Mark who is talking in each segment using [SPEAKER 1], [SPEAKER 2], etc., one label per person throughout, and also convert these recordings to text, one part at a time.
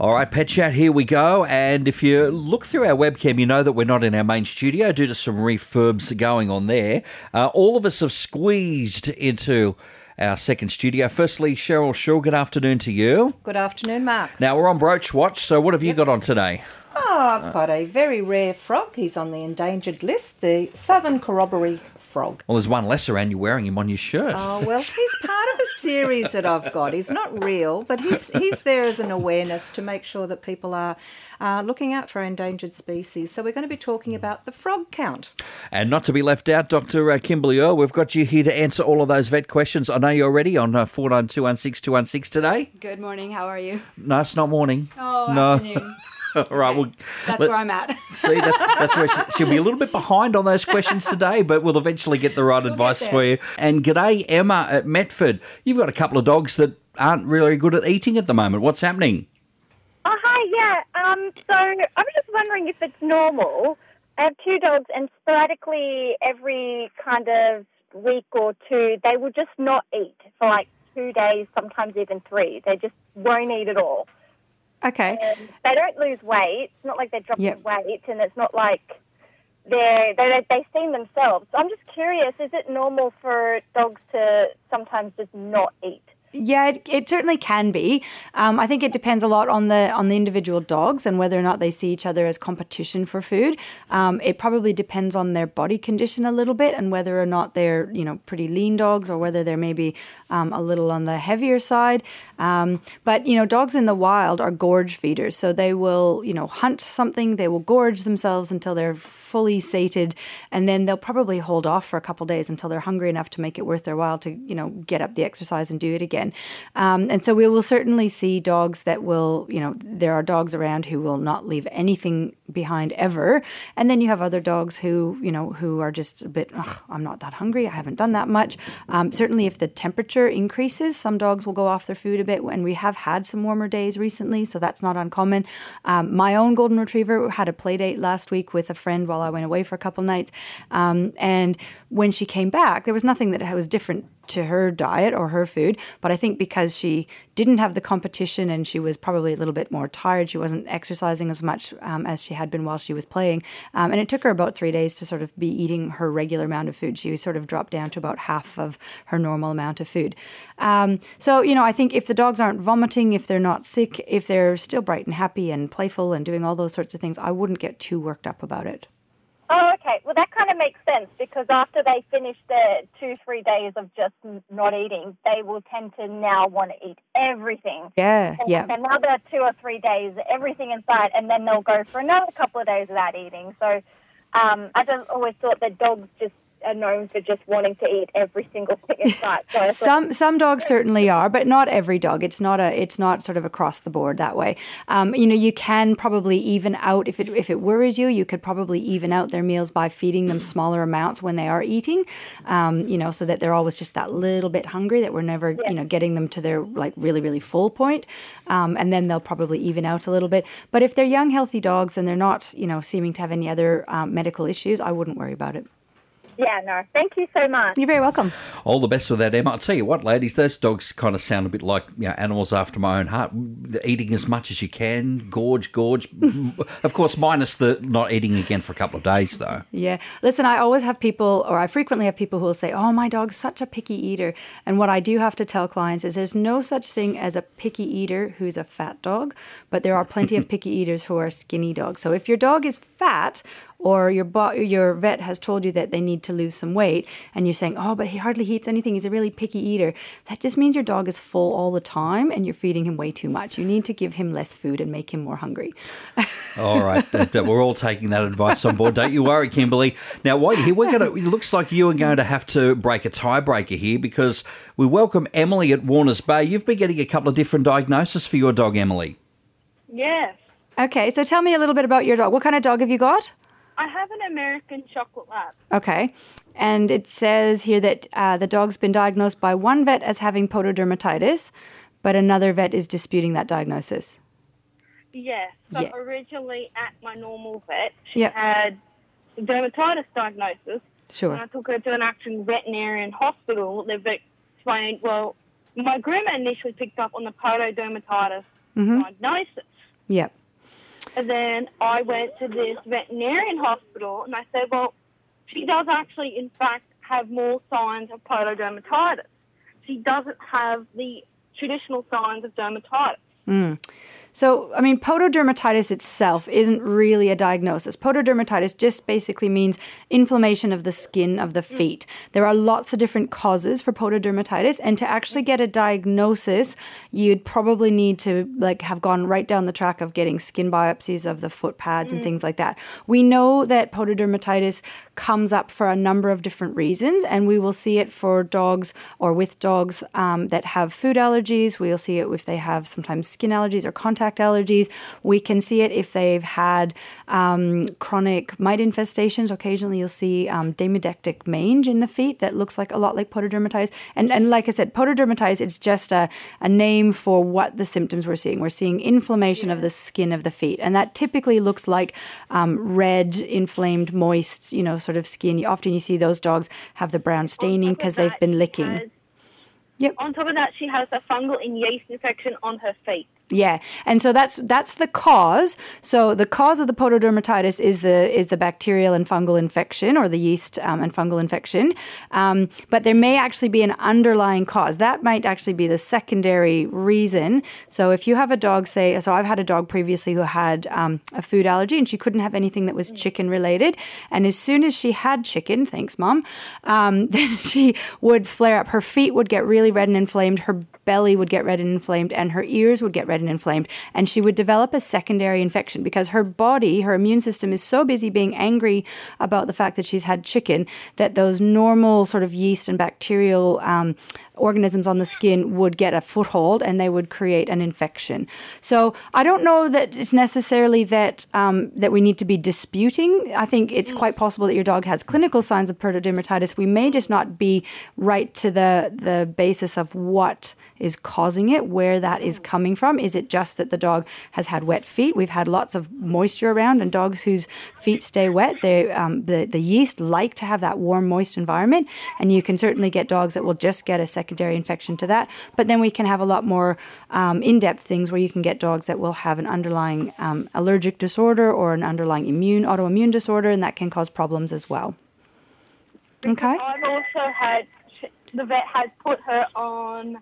[SPEAKER 1] All right, Pet Chat, here we go. And if you look through our webcam, you know that we're not in our main studio due to some refurbs going on there. Uh, all of us have squeezed into our second studio. Firstly, Cheryl Shaw, good afternoon to you.
[SPEAKER 2] Good afternoon, Mark.
[SPEAKER 1] Now, we're on Broach Watch, so what have you got on today?
[SPEAKER 2] Oh, I've got a very rare frog. He's on the endangered list, the southern corroboree frog.
[SPEAKER 1] Well, there's one less around. You're wearing him on your shirt.
[SPEAKER 2] Oh well, he's part of a series that I've got. He's not real, but he's he's there as an awareness to make sure that people are uh, looking out for endangered species. So we're going to be talking about the frog count.
[SPEAKER 1] And not to be left out, Dr. Uh, Kimberly Earl, we've got you here to answer all of those vet questions. I know you're ready on uh, 49216216 today.
[SPEAKER 3] Good morning. How are you?
[SPEAKER 1] No, it's not morning.
[SPEAKER 3] Oh,
[SPEAKER 1] no.
[SPEAKER 3] afternoon.
[SPEAKER 1] All right, well,
[SPEAKER 3] That's
[SPEAKER 1] let-
[SPEAKER 3] where I'm at.
[SPEAKER 1] See, that's, that's where she, she'll be a little bit behind on those questions today, but we'll eventually get the right advice for you. And g'day, Emma at Metford. You've got a couple of dogs that aren't really good at eating at the moment. What's happening?
[SPEAKER 4] Oh, hi, yeah. Um, so I was just wondering if it's normal. I have two dogs, and sporadically, every kind of week or two, they will just not eat for like two days, sometimes even three. They just won't eat at all.
[SPEAKER 2] Okay.
[SPEAKER 4] They don't lose weight. It's not like they're dropping
[SPEAKER 2] Yep.
[SPEAKER 4] weight, and it's not like they're, they they seem themselves. So I'm just curious: is it normal for dogs to sometimes just not eat?
[SPEAKER 3] Yeah, it, it certainly can be. Um, I think it depends a lot on the on the individual dogs and whether or not they see each other as competition for food. Um, it probably depends on their body condition a little bit and whether or not they're you know pretty lean dogs or whether they're maybe um, a little on the heavier side. Um, but you know, dogs in the wild are gorge feeders, so they will you know hunt something, they will gorge themselves until they're fully sated, and then they'll probably hold off for a couple days until they're hungry enough to make it worth their while to you know get up the exercise and do it again. Um, and so we will certainly see dogs that will you know there are dogs around who will not leave anything behind ever, and then you have other dogs who you know who are just a bit I'm not that hungry, I haven't done that much. Um, certainly, if the temperature increases, some dogs will go off their food a bit, and we have had some warmer days recently, so that's not uncommon. Um, my own golden retriever had a play date last week with a friend while I went away for a couple nights, um, and when she came back, there was nothing that was different to her diet or her food, but I think because she didn't have the competition and she was probably a little bit more tired, she wasn't exercising as much um, as she had been while she was playing, um, and it took her about three days to sort of be eating her regular amount of food. She sort of dropped down to about half of her normal amount of food. Um, so you know, I think if the dogs aren't vomiting, if they're not sick, if they're still bright and happy and playful and doing all those sorts of things, I wouldn't get too worked up about it.
[SPEAKER 4] Oh, okay. Well, that kind of makes sense because after they finish their two, three days of just not eating, they will tend to now want to eat everything.
[SPEAKER 3] Yeah,
[SPEAKER 4] And
[SPEAKER 3] yeah.
[SPEAKER 4] Another two or three days, everything inside, and then they'll go for another couple of days without eating. So um, I just always thought that dogs just are known for just wanting to eat every single thing inside. So I thought-
[SPEAKER 3] Some some dogs certainly are, but not every dog. It's not a it's not sort of across the board that way. Um, you know, you can probably even out if it if it worries you, you could probably even out their meals by feeding them smaller amounts when they are eating. Um, you know, so that they're always just that little bit hungry that we're never you know getting them to their like really really full point. Um, and then they'll probably even out a little bit. But if they're young healthy dogs and they're not you know seeming to have any other um, medical issues, I wouldn't worry about it.
[SPEAKER 4] Yeah, no. Thank you so much.
[SPEAKER 3] You're very welcome.
[SPEAKER 1] All the best with that, Emma. I'll tell you what, ladies, those dogs kind of sound a bit like you know, animals after my own heart. Eating as much as you can, gorge, gorge. of course, minus the not eating again for a couple of days, though.
[SPEAKER 3] Yeah. Listen, I always have people, or I frequently have people who will say, Oh, my dog's such a picky eater. And what I do have to tell clients is there's no such thing as a picky eater who's a fat dog, but there are plenty of picky eaters who are skinny dogs. So if your dog is fat, or your bo- your vet has told you that they need to lose some weight, and you're saying, "Oh, but he hardly eats anything. He's a really picky eater." That just means your dog is full all the time, and you're feeding him way too much. You need to give him less food and make him more hungry.
[SPEAKER 1] All right, that- that- we're all taking that advice on board. Don't you worry, Kimberly. Now, while you're here, we're going to. It looks like you are going to have to break a tiebreaker here because we welcome Emily at Warners Bay. You've been getting a couple of different diagnoses for your dog, Emily.
[SPEAKER 5] Yes.
[SPEAKER 3] Okay, so tell me a little bit about your dog. What kind of dog have you got?
[SPEAKER 5] I have an American chocolate lab.
[SPEAKER 3] Okay. And it says here that uh, the dog's been diagnosed by one vet as having pododermatitis, but another vet is disputing that diagnosis.
[SPEAKER 5] Yes. So
[SPEAKER 3] Yeah.
[SPEAKER 5] originally at my normal vet, she
[SPEAKER 3] Yeah.
[SPEAKER 5] had dermatitis diagnosis.
[SPEAKER 3] Sure.
[SPEAKER 5] When I took her to an actual veterinarian hospital, the vet explained, well, my groomer initially picked up on the pododermatitis
[SPEAKER 3] Mm-hmm.
[SPEAKER 5] diagnosis.
[SPEAKER 3] Yep.
[SPEAKER 5] And then I went to this veterinarian hospital and I said, well, she does actually, in fact, have more signs of pododermatitis. She doesn't have the traditional signs of dermatitis. Mm.
[SPEAKER 3] So, I mean, pododermatitis itself isn't really a diagnosis. Pododermatitis just basically means inflammation of the skin of the feet. There are lots of different causes for pododermatitis, and to actually get a diagnosis, you'd probably need to like have gone right down the track of getting skin biopsies of the foot pads and mm. things like that. We know that pododermatitis comes up for a number of different reasons, and we will see it for dogs or with dogs um, that have food allergies. We'll see it if they have sometimes skin allergies or contact allergies. We can see it if they've had um, chronic mite infestations. Occasionally, you'll see um, demodectic mange in the feet that looks like a lot like pododermatitis. And and like I said, pododermatitis it's just a, a name for what the symptoms we're seeing. We're seeing inflammation of the skin of the feet, and that typically looks like um, red, inflamed, moist, you know, sort of skin. Often you see those dogs have the brown staining because they've been licking.
[SPEAKER 5] Has-
[SPEAKER 3] Yep.
[SPEAKER 5] On top of that, she has a fungal and yeast infection on her feet.
[SPEAKER 3] Yeah, and so that's that's the cause. So the cause of the pododermatitis is the is the bacterial and fungal infection or the yeast um, and fungal infection. Um, but there may actually be an underlying cause. That might actually be the secondary reason. So if you have a dog, say, so I've had a dog previously who had um, a food allergy and she couldn't have anything that was chicken related. And as soon as she had chicken, thanks, mom, um, then she would flare up. Her feet would get really red and inflamed. Her belly would get red and inflamed, and her ears would get red and inflamed, and she would develop a secondary infection because her body, her immune system, is so busy being angry about the fact that she's had chicken that those normal sort of yeast and bacterial um, organisms on the skin would get a foothold and they would create an infection. So I don't know that it's necessarily that um, that we need to be disputing. I think it's quite possible that your dog has clinical signs of pododermatitis. We may just not be right to the the basis of what is causing it, where that is coming from. Is it just that the dog has had wet feet? We've had lots of moisture around, and dogs whose feet stay wet, they um, the the yeast like to have that warm, moist environment, and you can certainly get dogs that will just get a secondary infection to that. But then we can have a lot more um, in-depth things where you can get dogs that will have an underlying um, allergic disorder or an underlying immune autoimmune disorder, and that can cause problems as well. Okay.
[SPEAKER 5] I've also had the vet has put her on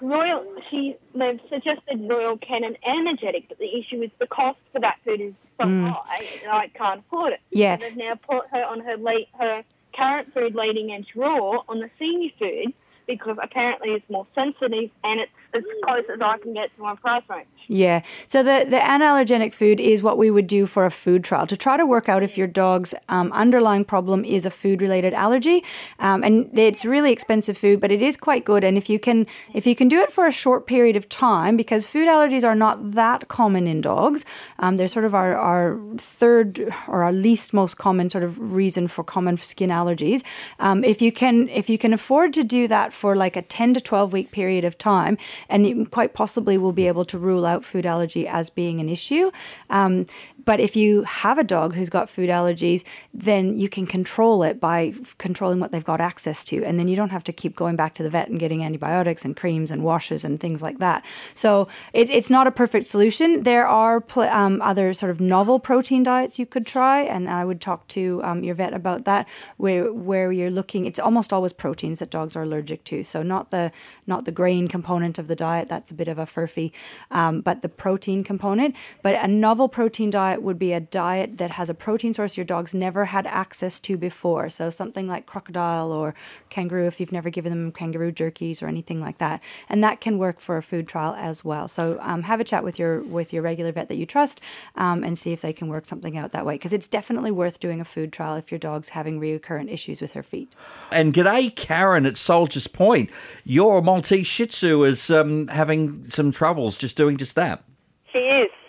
[SPEAKER 5] Royal. She they've suggested Royal Canin Anallergenic, but the issue is the cost for that food is so mm. high, and I can't afford it.
[SPEAKER 3] Yeah.
[SPEAKER 5] And they've now put her on her late her current food leading edge raw on the senior food because apparently it's more sensitive and it's as close as I can get to my price range.
[SPEAKER 3] Yeah. So the, the anallergenic food is what we would do for a food trial to try to work out if your dog's um, underlying problem is a food related allergy. Um, and it's really expensive food, but it is quite good. And if you can if you can do it for a short period of time, because food allergies are not that common in dogs, um, they're sort of our, our third or our least most common sort of reason for common skin allergies. Um, if you can if you can afford to do that for like a 10 to 12 week period of time, and quite possibly will be able to rule out food allergy as being an issue. Um, but if you have a dog who's got food allergies, then you can control it by controlling what they've got access to. And then you don't have to keep going back to the vet and getting antibiotics and creams and washes and things like that. So it, it's not a perfect solution. There are pl- um, other sort of novel protein diets you could try. And I would talk to um, your vet about that, where, where you're looking, it's almost always proteins that dogs are allergic to. So not the, not the grain component of the diet, that's a bit of a furphy, um, but the protein component. But a novel protein diet would be a diet that has a protein source your dog's never had access to before. So something like crocodile or kangaroo, if you've never given them kangaroo jerkies or anything like that, and that can work for a food trial as well. So um, have a chat with your with your regular vet that you trust um, and see if they can work something out that way because it's definitely worth doing a food trial if your dog's having recurrent issues with her feet.
[SPEAKER 1] And g'day, Karen at Soldier's Point. Your Maltese Shih Tzu is um, having some troubles just doing just that.
[SPEAKER 6] She is, yeah.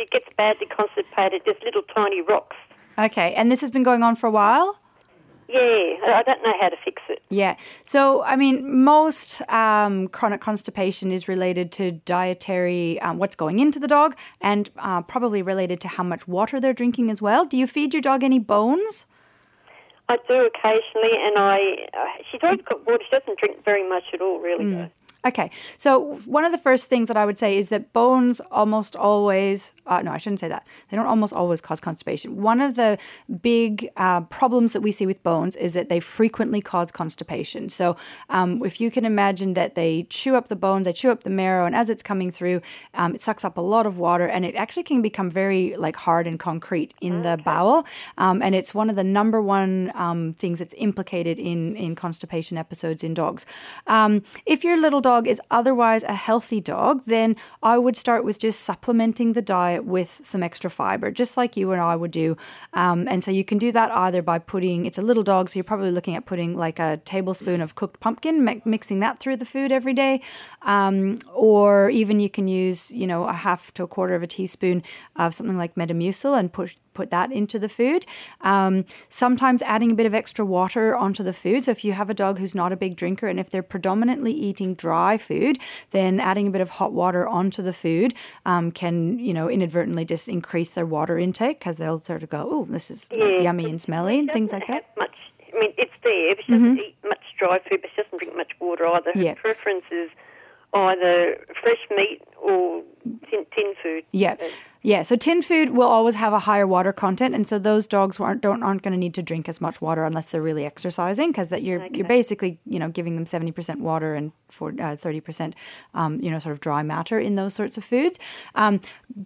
[SPEAKER 6] She gets badly constipated, just little tiny rocks.
[SPEAKER 3] Okay, and this has been going on for a while.
[SPEAKER 6] Yeah, I don't know how to fix it.
[SPEAKER 3] Yeah. So, I mean, most um, chronic constipation is related to dietary, um, what's going into the dog, and uh, probably related to how much water they're drinking as well. Do you feed your dog any bones?
[SPEAKER 6] I do occasionally, and I. Uh, she's always got water. She doesn't drink very much at all, really. though.
[SPEAKER 3] Okay, so one of the first things that I would say is that bones almost always, uh, no, I shouldn't say that. They don't almost always cause constipation. One of the big uh, problems that we see with bones is that they frequently cause constipation. So um, if you can imagine that they chew up the bones, they chew up the marrow, and as it's coming through, um, it sucks up a lot of water, and it actually can become very like hard and concrete in the bowel. Um, and it's one of the number one um, things that's implicated in in constipation episodes in dogs. Um, if your little dog is otherwise a healthy dog, then I would start with just supplementing the diet with some extra fiber, just like you and I would do. Um, and so you can do that either by putting, it's a little dog, so you're probably looking at putting like a tablespoon of cooked pumpkin, mi- mixing that through the food every day. Um, or even you can use, you know, a half to a quarter of a teaspoon of something like Metamucil and push put that into the food. Um, sometimes adding a bit of extra water onto the food. So if you have a dog who's not a big drinker and if they're predominantly eating dry food, then adding a bit of hot water onto the food um, can, you know, inadvertently just increase their water intake because they'll sort of go, oh, this is
[SPEAKER 6] Yeah.
[SPEAKER 3] yummy and smelly and things like that.
[SPEAKER 6] Much. I mean, it's there, she doesn't eat much dry food, but she doesn't drink much water either. Her
[SPEAKER 3] Yeah.
[SPEAKER 6] preference is either fresh meat or tin, tin food.
[SPEAKER 3] Yeah. Yeah, so tin food will always have a higher water content, and so those dogs aren't don't aren't going to need to drink as much water unless they're really exercising, because that you're you're basically you know giving them seventy percent water and for thirty percent um, you know sort of dry matter in those sorts of foods. Um,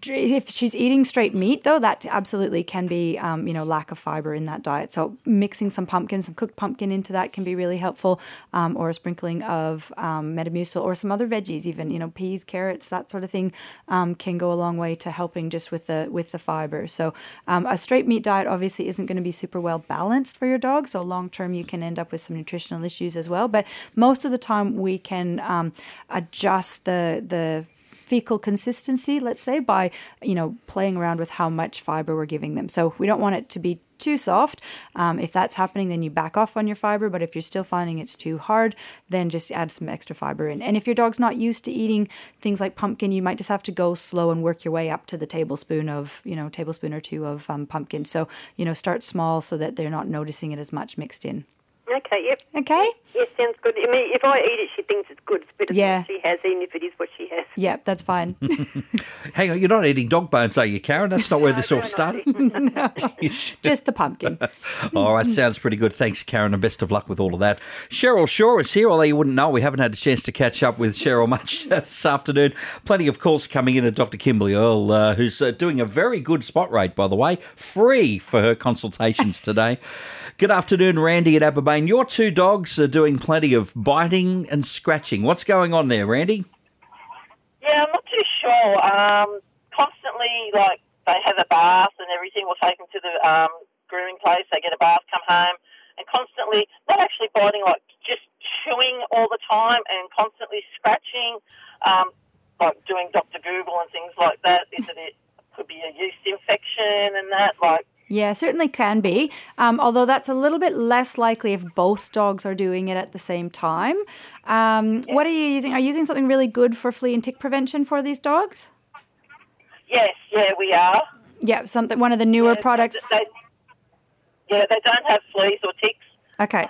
[SPEAKER 3] if she's eating straight meat, though, that absolutely can be um, you know lack of fiber in that diet. So mixing some pumpkin, some cooked pumpkin into that can be really helpful, um, or a sprinkling of um, Metamucil or some other veggies, even you know peas, carrots, that sort of thing, um, can go a long way to helping just with the with the fiber. So um, a straight meat diet obviously isn't going to be super well balanced for your dog. So long term, you can end up with some nutritional issues as well. But most of the time, we can um, adjust the the fecal consistency, let's say, by you know playing around with how much fiber we're giving them. So we don't want it to be too soft. Um, if that's happening, then you back off on your fiber. But if you're still finding it's too hard, then just add some extra fiber in. And if your dog's not used to eating things like pumpkin, you might just have to go slow and work your way up to the tablespoon of you know tablespoon or two of um, pumpkin. So you know start small so that they're not noticing it as much mixed in.
[SPEAKER 6] Okay, yep.
[SPEAKER 3] Okay.
[SPEAKER 6] Yes, sounds good. I mean, if I eat it, she thinks it's good. It's better
[SPEAKER 3] Yeah.
[SPEAKER 6] than what she has, even if it is what she has.
[SPEAKER 3] Yeah, that's fine.
[SPEAKER 1] Hang on, you're not eating dog bones, are you, Karen? That's not where this all started.
[SPEAKER 3] just the pumpkin.
[SPEAKER 1] All right, sounds pretty good. Thanks, Karen, and best of luck with all of that. Cheryl Shaw is here, although you wouldn't know, we haven't had a chance to catch up with Cheryl much this afternoon. Plenty of calls coming in at Dr. Kimberly Earl, uh, who's uh, doing a very good spot rate, by the way, free for her consultations today. Good afternoon, Randy at Abermain. Your two dogs are doing plenty of biting and scratching. What's going on there, Randy?
[SPEAKER 7] Yeah, I'm not too sure. Um, constantly, like, they have a bath and everything. We'll take them to the um, grooming place. They get a bath, come home, and constantly, not actually biting, like, just chewing all the time and constantly scratching, um, like doing Dr. Google and things like that. Is it, it could be a yeast infection and that, like,
[SPEAKER 3] Yeah, certainly can be. Um, although that's a little bit less likely if both dogs are doing it at the same time. Um, What are you using? Are you using something really good for flea and tick prevention for these dogs?
[SPEAKER 7] yes, yeah, we are.
[SPEAKER 3] Yeah, something. One of the newer
[SPEAKER 7] They-
[SPEAKER 3] products.
[SPEAKER 7] They, yeah, they don't have fleas or ticks.
[SPEAKER 3] Okay.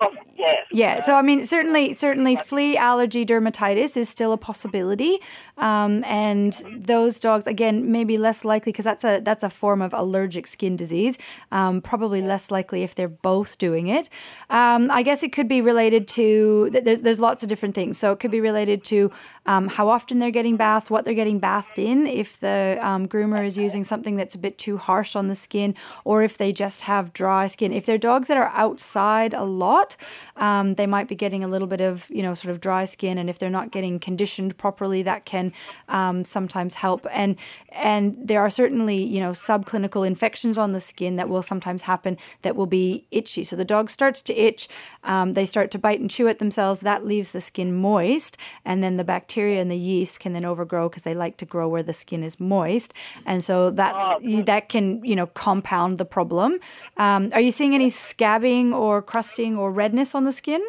[SPEAKER 7] Oh, yeah.
[SPEAKER 3] Yeah, so I mean, certainly, certainly, flea allergy dermatitis is still a possibility, um, and those dogs again maybe less likely because that's a that's a form of allergic skin disease. Um, probably less likely if they're both doing it. Um, I guess it could be related to there's there's lots of different things. So it could be related to um, how often they're getting bathed, what they're getting bathed in, if the um, groomer is using something that's a bit too harsh on the skin, or if they just have dry skin. If they're dogs that are outside a lot, um, they might be getting a little bit of you know sort of dry skin, and if they're not getting conditioned properly, that can um, sometimes help. And and there are certainly you know subclinical infections on the skin that will sometimes happen that will be itchy. So the dog starts to itch, um, they start to bite and chew at themselves. That leaves the skin moist, and then the bacteria and the yeast can then overgrow because they like to grow where the skin is moist, and so that's that can you know compound the problem. Um, are you seeing any scabbing or crusting or redness on the skin?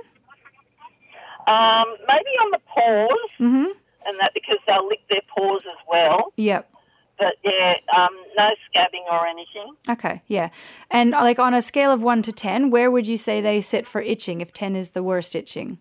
[SPEAKER 7] Um, maybe on the paws, and that because they'll lick their paws as well.
[SPEAKER 3] Yep.
[SPEAKER 7] But yeah, um, no scabbing or anything.
[SPEAKER 3] Okay, yeah. And uh, like on a scale of 1 to 10, where would you say they sit for itching if 10 is the worst itching?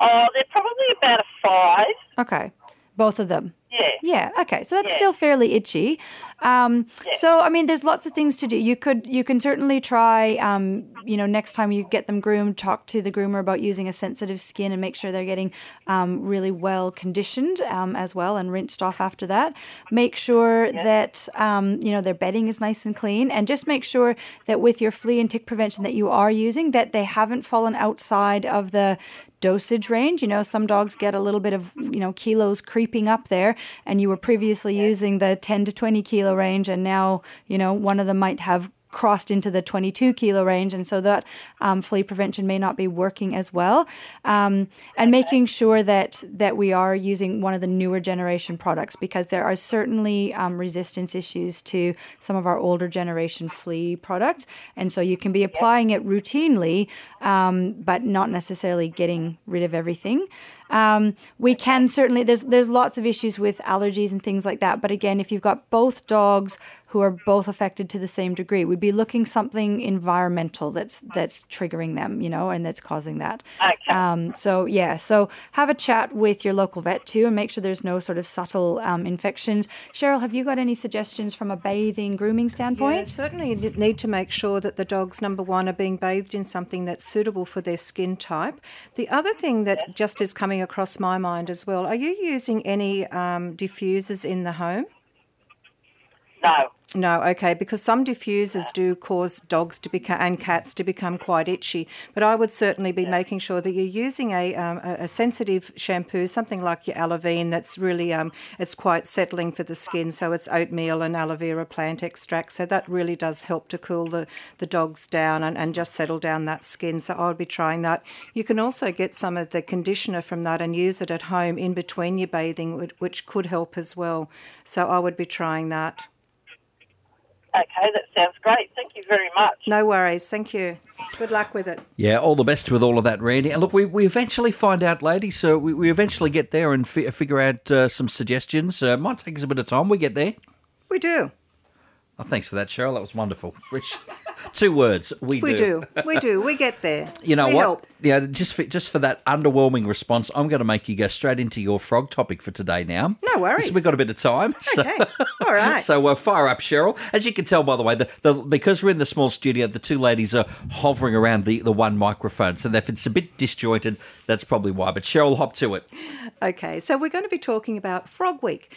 [SPEAKER 7] Oh, they're probably about a five.
[SPEAKER 3] Okay, both of them.
[SPEAKER 7] Yeah.
[SPEAKER 3] Yeah. Okay. So that's
[SPEAKER 7] Yeah.
[SPEAKER 3] still fairly itchy. Um, So I mean, there's lots of things to do. You could you can certainly try. Um, you know, next time you get them groomed, talk to the groomer about using a sensitive skin and make sure they're getting um, really well conditioned um, as well and rinsed off after that. Make sure that um, you know their bedding is nice and clean, and just make sure that with your flea and tick prevention that you are using that they haven't fallen outside of the dosage range. You know, some dogs get a little bit of, you know, kilos creeping up there, and you were previously using the 10 to 20 kilo range, and now, you know, one of them might have crossed into the 22 kilo range and so that um, flea prevention may not be working as well. Um, and making sure that that we are using one of the newer generation products because there are certainly um, resistance issues to some of our older generation flea products. And so you can be applying it routinely um, but not necessarily getting rid of everything. Um, we can certainly there's there's lots of issues with allergies and things like that. But again, if you've got both dogs who are both affected to the same degree, we'd be looking something environmental that's that's triggering them, you know, and that's causing that.
[SPEAKER 7] Okay.
[SPEAKER 3] Um, so yeah, so have a chat with your local vet too, and make sure there's no sort of subtle um, infections. Cheryl, have you got any suggestions from a bathing grooming standpoint?
[SPEAKER 2] Yeah, certainly you need to make sure that the dogs, number one, are being bathed in something that's suitable for their skin type. The other thing that just is coming across my mind as well are you using any um, diffusers in the home?
[SPEAKER 7] No.
[SPEAKER 2] No, okay, because some diffusers do cause dogs to become and cats to become quite itchy. But I would certainly be making sure that you're using a, um, a, sensitive shampoo, something like your Aloveen. That's really um, it's quite settling for the skin. So it's oatmeal and aloe vera plant extract. So that really does help to cool the, the dogs down and, and just settle down that skin. So I would be trying that. You can also get some of the conditioner from that and use it at home in between your bathing, which could help as well. So I would be trying that.
[SPEAKER 7] Okay, that sounds great. Thank you very much.
[SPEAKER 2] No worries. Thank you. Good luck with it.
[SPEAKER 1] Yeah, all the best with all of that, Randy. And look, we, we eventually find out, ladies. So we, we eventually get there and fi- figure out uh, some suggestions. Uh, might take us a bit of time. We get there.
[SPEAKER 2] We do.
[SPEAKER 1] Oh, thanks for that, Cheryl. That was wonderful. Rich, two words. We,
[SPEAKER 2] We do. We do. We get there.
[SPEAKER 1] You know
[SPEAKER 2] we
[SPEAKER 1] what?
[SPEAKER 2] Help.
[SPEAKER 1] Yeah, just for, just for that underwhelming response, I'm going to make you go straight into your frog topic for today. Now,
[SPEAKER 2] No worries.
[SPEAKER 1] We've got a bit of time. So,
[SPEAKER 2] Okay. All right.
[SPEAKER 1] so uh, fire up, Cheryl. As you can tell, by the way, the, the, because we're in the small studio, the two ladies are hovering around the, the one microphone. So if it's a bit disjointed, that's probably why. But Cheryl, hop to it.
[SPEAKER 2] Okay, so we're going to be talking about Frog Week.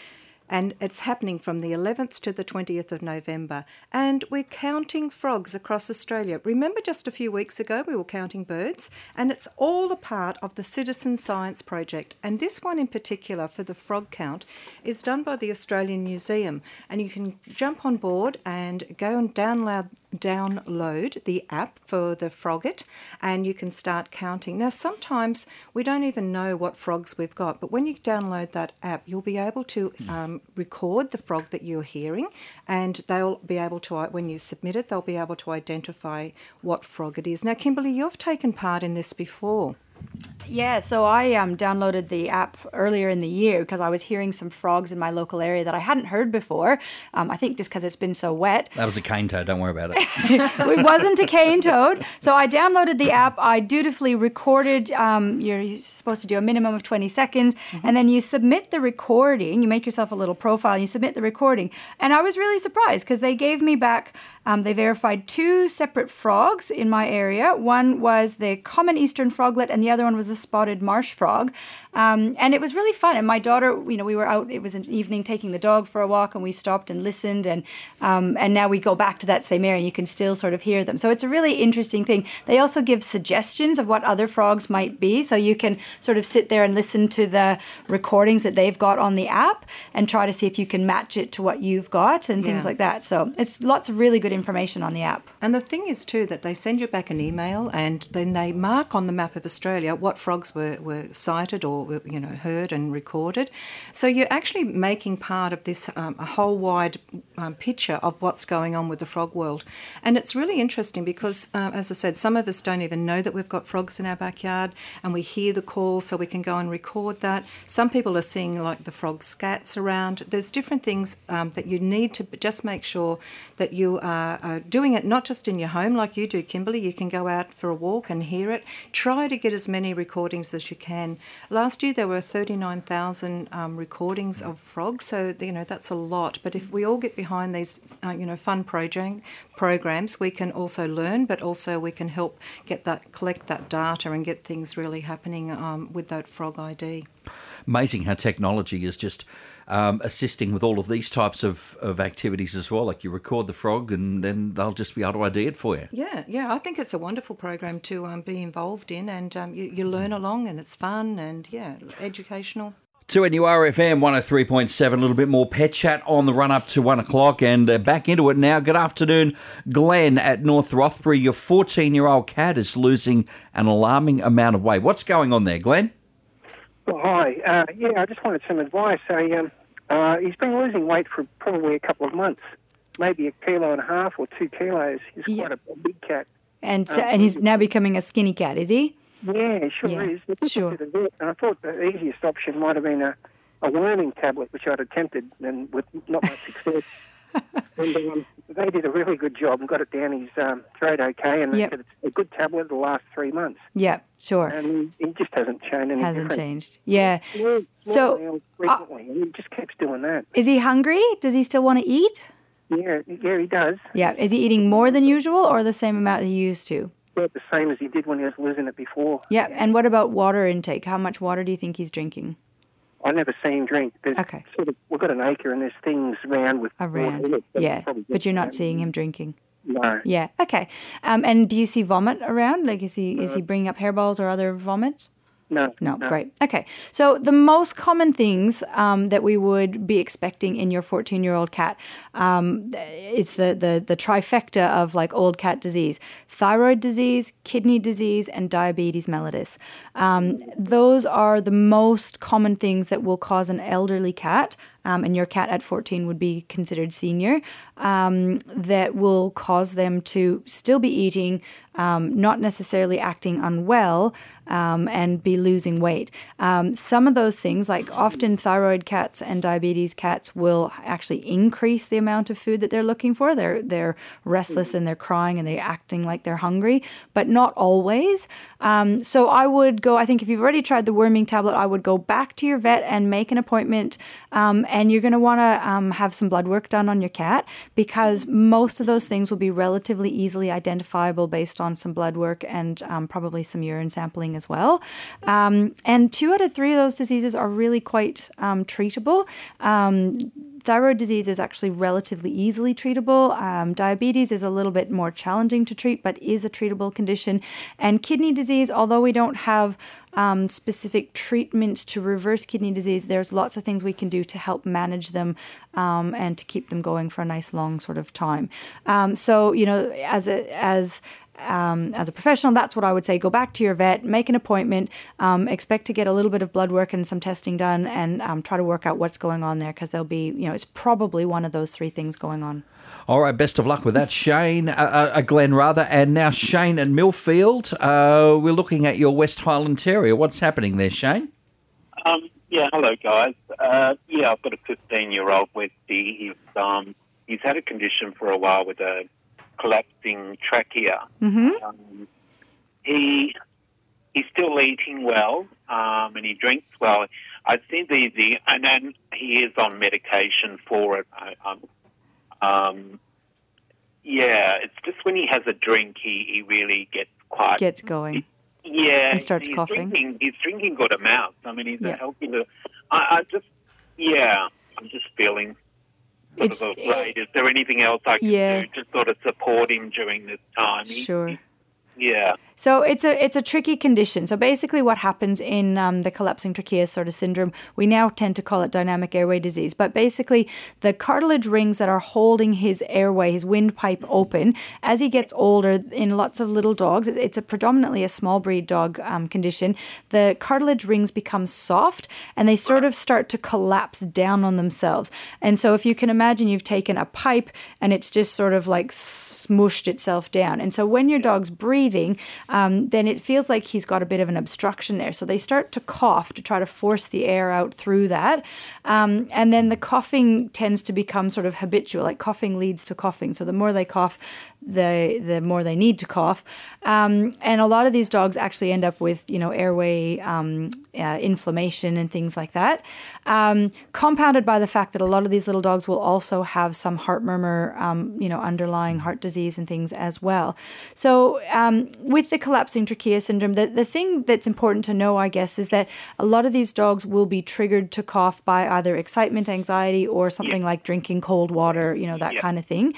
[SPEAKER 2] And it's happening from the 11th to the 20th of November. And we're counting frogs across Australia. Remember, just a few weeks ago, we were counting birds, and it's all a part of the Citizen Science Project. And this one in particular, for the frog count, is done by the Australian Museum. And you can jump on board and go and download download the app for the FrogID and you can start counting. Now, sometimes we don't even know what frogs we've got, but when you download that app, you'll be able to um, record the frog that you're hearing and they'll be able to, when you submit it, they'll be able to identify what frog it is. Now, Kimberly, you've taken part in this before.
[SPEAKER 3] Yeah, so I um, downloaded the app earlier in the year because I was hearing some frogs in my local area that I hadn't heard before. Um, I think just because it's been so wet.
[SPEAKER 1] That was a cane toad, Don't worry about it.
[SPEAKER 3] it wasn't a cane toad. So I downloaded the app. I dutifully recorded. Um, you're, you're supposed to do a minimum of 20 seconds. And then you submit the recording. You make yourself a little profile and you submit the recording. And I was really surprised because they gave me back, um, they verified two separate frogs in my area. One was the common eastern froglet and the other one was the spotted marsh frog. Um, and it was really fun. And my daughter, you know, we were out, it was an evening taking the dog for a walk and we stopped and listened. And, um, and now we go back to that same area and you can still sort of hear them. So it's a really interesting thing. They also give suggestions of what other frogs might be. So you can sort of sit there and listen to the recordings that they've got on the app and try to see if you can match it to what you've got and things
[SPEAKER 2] Yeah.
[SPEAKER 3] like that. So it's lots of really good information on the app.
[SPEAKER 2] And the thing is, too, that they send you back an email and then they mark on the map of Australia what frogs were, were sighted or, you know, heard and recorded. So you're actually making part of this um, a whole wide um, picture of what's going on with the frog world. And it's really interesting because, um, as I said, some of us don't even know that we've got frogs in our backyard and we hear the call so we can go and record that. Some people are seeing like the frog scats around. There's different things um, that you need to just make sure that you are uh, doing it not just in your home like you do, Kimberly. You can go out for a walk and hear it. Try to get as many recordings recordings as you can. Last year there were 39,000 um, recordings of frogs, so you know that's a lot. But if we all get behind these, uh, you know, fun project programs, we can also learn, but also we can help get that, collect that data and get things really happening um, with that frog ID.
[SPEAKER 1] Amazing how technology is just um, assisting with all of these types of, of activities as well. Like you record the frog and then they'll just be able to ID it for you.
[SPEAKER 2] Yeah, yeah, I think it's a wonderful program to um, be involved in, and um, you, you learn along, and it's fun, and yeah, educational.
[SPEAKER 1] To NURFM 103.7, a little bit more pet chat on the run up to one o'clock and uh, back into it now. Good afternoon, Glenn at North Rothbury. Your 14 year old cat is losing an alarming amount of weight. What's going on there, Glenn?
[SPEAKER 8] Well, hi. Uh, yeah, I just wanted some advice. I, um, uh, he's been losing weight for probably a couple of months, maybe a kilo and a half or two kilos. He's
[SPEAKER 3] Yeah.
[SPEAKER 8] quite a big cat.
[SPEAKER 3] And so, and he's now becoming a skinny cat, is he?
[SPEAKER 8] Yeah, sure
[SPEAKER 3] Yeah,
[SPEAKER 8] is.
[SPEAKER 3] Sure.
[SPEAKER 8] looked at it, And I thought the easiest option might have been a, a worming tablet, which I'd attempted and with not much success. and um, they did a really good job and got it down his um, throat okay. And
[SPEAKER 3] Yep.
[SPEAKER 8] it's a good tablet the last three months.
[SPEAKER 3] Yeah, sure.
[SPEAKER 8] And he just hasn't any
[SPEAKER 3] Hasn't changed. Yeah.
[SPEAKER 8] Yeah,
[SPEAKER 3] So,
[SPEAKER 8] more frequently, and he just keeps doing that.
[SPEAKER 3] is he hungry? Does he still want to eat?
[SPEAKER 8] Yeah, yeah, he does.
[SPEAKER 3] Yeah. Is he eating more than usual or the same amount he used to?
[SPEAKER 8] About the same as he did when he was losing it before.
[SPEAKER 3] Yeah. And what about water intake? How much water do you think he's drinking?
[SPEAKER 8] I never seen drink. There's
[SPEAKER 3] Okay.
[SPEAKER 8] Sort of, we've got an acre and there's things around with
[SPEAKER 3] Around. Yeah. But you're not seeing him drinking.
[SPEAKER 8] No.
[SPEAKER 3] Yeah. Okay. Um, and do you see vomit around? Like, is he is he bringing up hairballs or other vomits?
[SPEAKER 8] No.
[SPEAKER 3] No, great. Okay. So, the most common things um, that we would be expecting in your 14 year old cat, um, it's the, the, the trifecta of like old cat disease thyroid disease, kidney disease, and diabetes mellitus. Um, those are the most common things that will cause an elderly cat. Um, and your cat at 14 would be considered senior, um, that will cause them to still be eating, um, not necessarily acting unwell, um, and be losing weight. Um, some of those things, like often thyroid cats and diabetes cats, will actually increase the amount of food that they're looking for. They're they're restless and they're crying and they're acting like they're hungry, but not always. Um, so I would go. I think if you've already tried the worming tablet, I would go back to your vet and make an appointment. Um, and you're going to want to um, have some blood work done on your cat because most of those things will be relatively easily identifiable based on some blood work and um, probably some urine sampling as well. Um, and two out of three of those diseases are really quite um, treatable. Thyroid disease is actually relatively easily treatable. Um, diabetes is a little bit more challenging to treat, but is a treatable condition. And kidney disease, although we don't have um, specific treatments to reverse kidney disease, there's lots of things we can do to help manage them um, and to keep them going for a nice long sort of time. Um, so, you know, as a, as um, as a professional, that's what I would say. Go back to your vet, make an appointment, um, expect to get a little bit of blood work and some testing done, and um, try to work out what's going on there because there'll be, you know, it's probably one of those three things going on.
[SPEAKER 1] All right, best of luck with that, Shane, uh, uh, Glenn rather, and now Shane and Millfield. Uh, we're looking at your West Highland Terrier. What's happening there, Shane?
[SPEAKER 9] Um, yeah, hello guys. Uh, yeah, I've got a 15 year old Westie. He's um, he's had a condition for a while with a collapsing trachea.
[SPEAKER 3] Mm-hmm.
[SPEAKER 9] Um, he he's still eating well, um, and he drinks well. I think the the and then he is on medication for it. I, um, um, yeah, it's just when he has a drink, he, he really gets quite
[SPEAKER 3] Gets going.
[SPEAKER 9] yeah,
[SPEAKER 3] And starts
[SPEAKER 9] he's
[SPEAKER 3] coughing.
[SPEAKER 9] Drinking, he's drinking good amounts. I mean, he's
[SPEAKER 3] Yeah.
[SPEAKER 9] a healthy little. I, I just, yeah, I'm just feeling sort
[SPEAKER 3] It's-
[SPEAKER 9] of. Is there anything else I can
[SPEAKER 3] Yeah.
[SPEAKER 9] do to sort of support him during this time? He-
[SPEAKER 3] Sure.
[SPEAKER 9] yeah.
[SPEAKER 3] So it's a it's a tricky condition. So basically, what happens in um, the collapsing trachea sort of syndrome, we now tend to call it dynamic airway disease. But basically, the cartilage rings that are holding his airway, his windpipe open, as he gets older, in lots of little dogs, it's a predominantly a small breed dog um, condition. The cartilage rings become soft and they sort of start to collapse down on themselves. And so, if you can imagine, you've taken a pipe and it's just sort of like smushed itself down. And so, when your dog's breathing, um, then it feels like he's got a bit of an obstruction there. So they start to cough to try to force the air out through that. Um, and then the coughing tends to become sort of habitual, like coughing leads to coughing. So the more they cough, the the more they need to cough. Um, and a lot of these dogs actually end up with you know airway um, uh, inflammation and things like that, um, compounded by the fact that a lot of these little dogs will also have some heart murmur, um, you know, underlying heart disease and things as well. So um, with the collapsing trachea syndrome, the, the thing that's important to know, I guess, is that a lot of these dogs will be triggered to cough by either excitement, anxiety, or something like drinking cold water, you know, that kind of thing.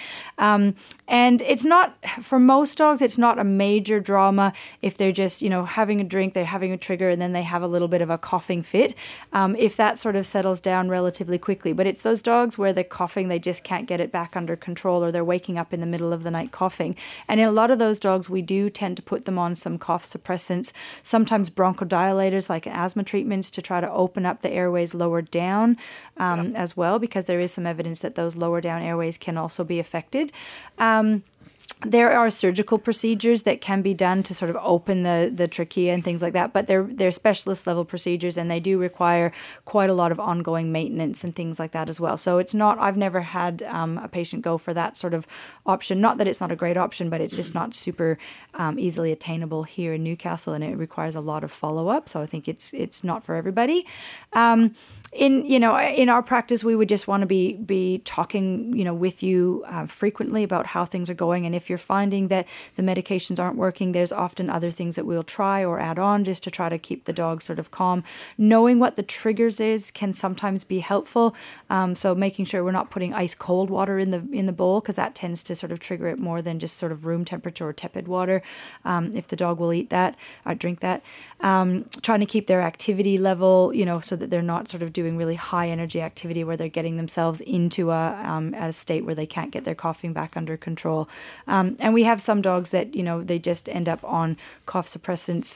[SPEAKER 3] And it's not, for most dogs, it's not a major drama if they're just, you know, having a drink, they're having a trigger, and then they have a little bit of a coughing fit. Um, if that sort of settles down relatively quickly. But it's those dogs where they're coughing, they just can't get it back under control, or they're waking up in the middle of the night coughing. And in a lot of those dogs, we do tend to put them on some cough suppressants, sometimes bronchodilators like asthma treatments to try to open up the airways lower down um, as well, because there is some evidence that those lower down airways can also be affected. Um, there are surgical procedures that can be done to sort of open the, the trachea and things like that, but they're they're specialist level procedures and they do require quite a lot of ongoing maintenance and things like that as well. So it's not I've never had um, a patient go for that sort of option. Not that it's not a great option, but it's just not super um, easily attainable here in Newcastle, and it requires a lot of follow up. So I think it's it's not for everybody. Um, in you know in our practice we would just want to be be talking you know with you uh, frequently about how things are going. And if you're finding that the medications aren't working there's often other things that we'll try or add on just to try to keep the dog sort of calm. Knowing what the triggers is can sometimes be helpful um, so making sure we're not putting ice cold water in the in the bowl because that tends to sort of trigger it more than just sort of room temperature or tepid water um, if the dog will eat that or drink that. Um, trying to keep their activity level you know so that they're not sort of doing really high energy activity where they're getting themselves into a um, at a state where they can't get their coughing back under control. Um, and we have some dogs that you know they just end up on cough suppressants.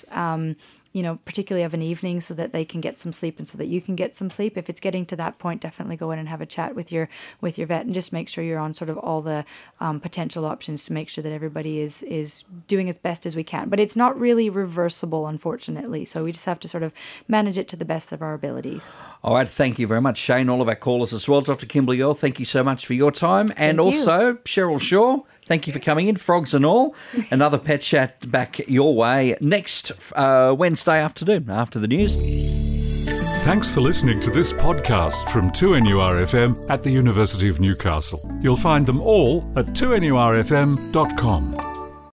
[SPEAKER 3] You know, particularly of an evening, so that they can get some sleep and so that you can get some sleep. If it's getting to that point, definitely go in and have a chat with your with your vet and just make sure you're on sort of all the um, potential options to make sure that everybody is is doing as best as we can. But it's not really reversible, unfortunately. So we just have to sort of manage it to the best of our abilities.
[SPEAKER 1] All right, thank you very much, Shane. All of our callers as well. Dr. Kimberly Earl, thank you so much for your time. And
[SPEAKER 3] Thank you.
[SPEAKER 1] also, Cheryl Shaw, thank you for coming in, frogs and all. Another pet chat back your way next uh, Wednesday afternoon after the news.
[SPEAKER 10] Thanks for listening to this podcast from 2NURFM at the University of Newcastle. You'll find them all at 2NURFM.com.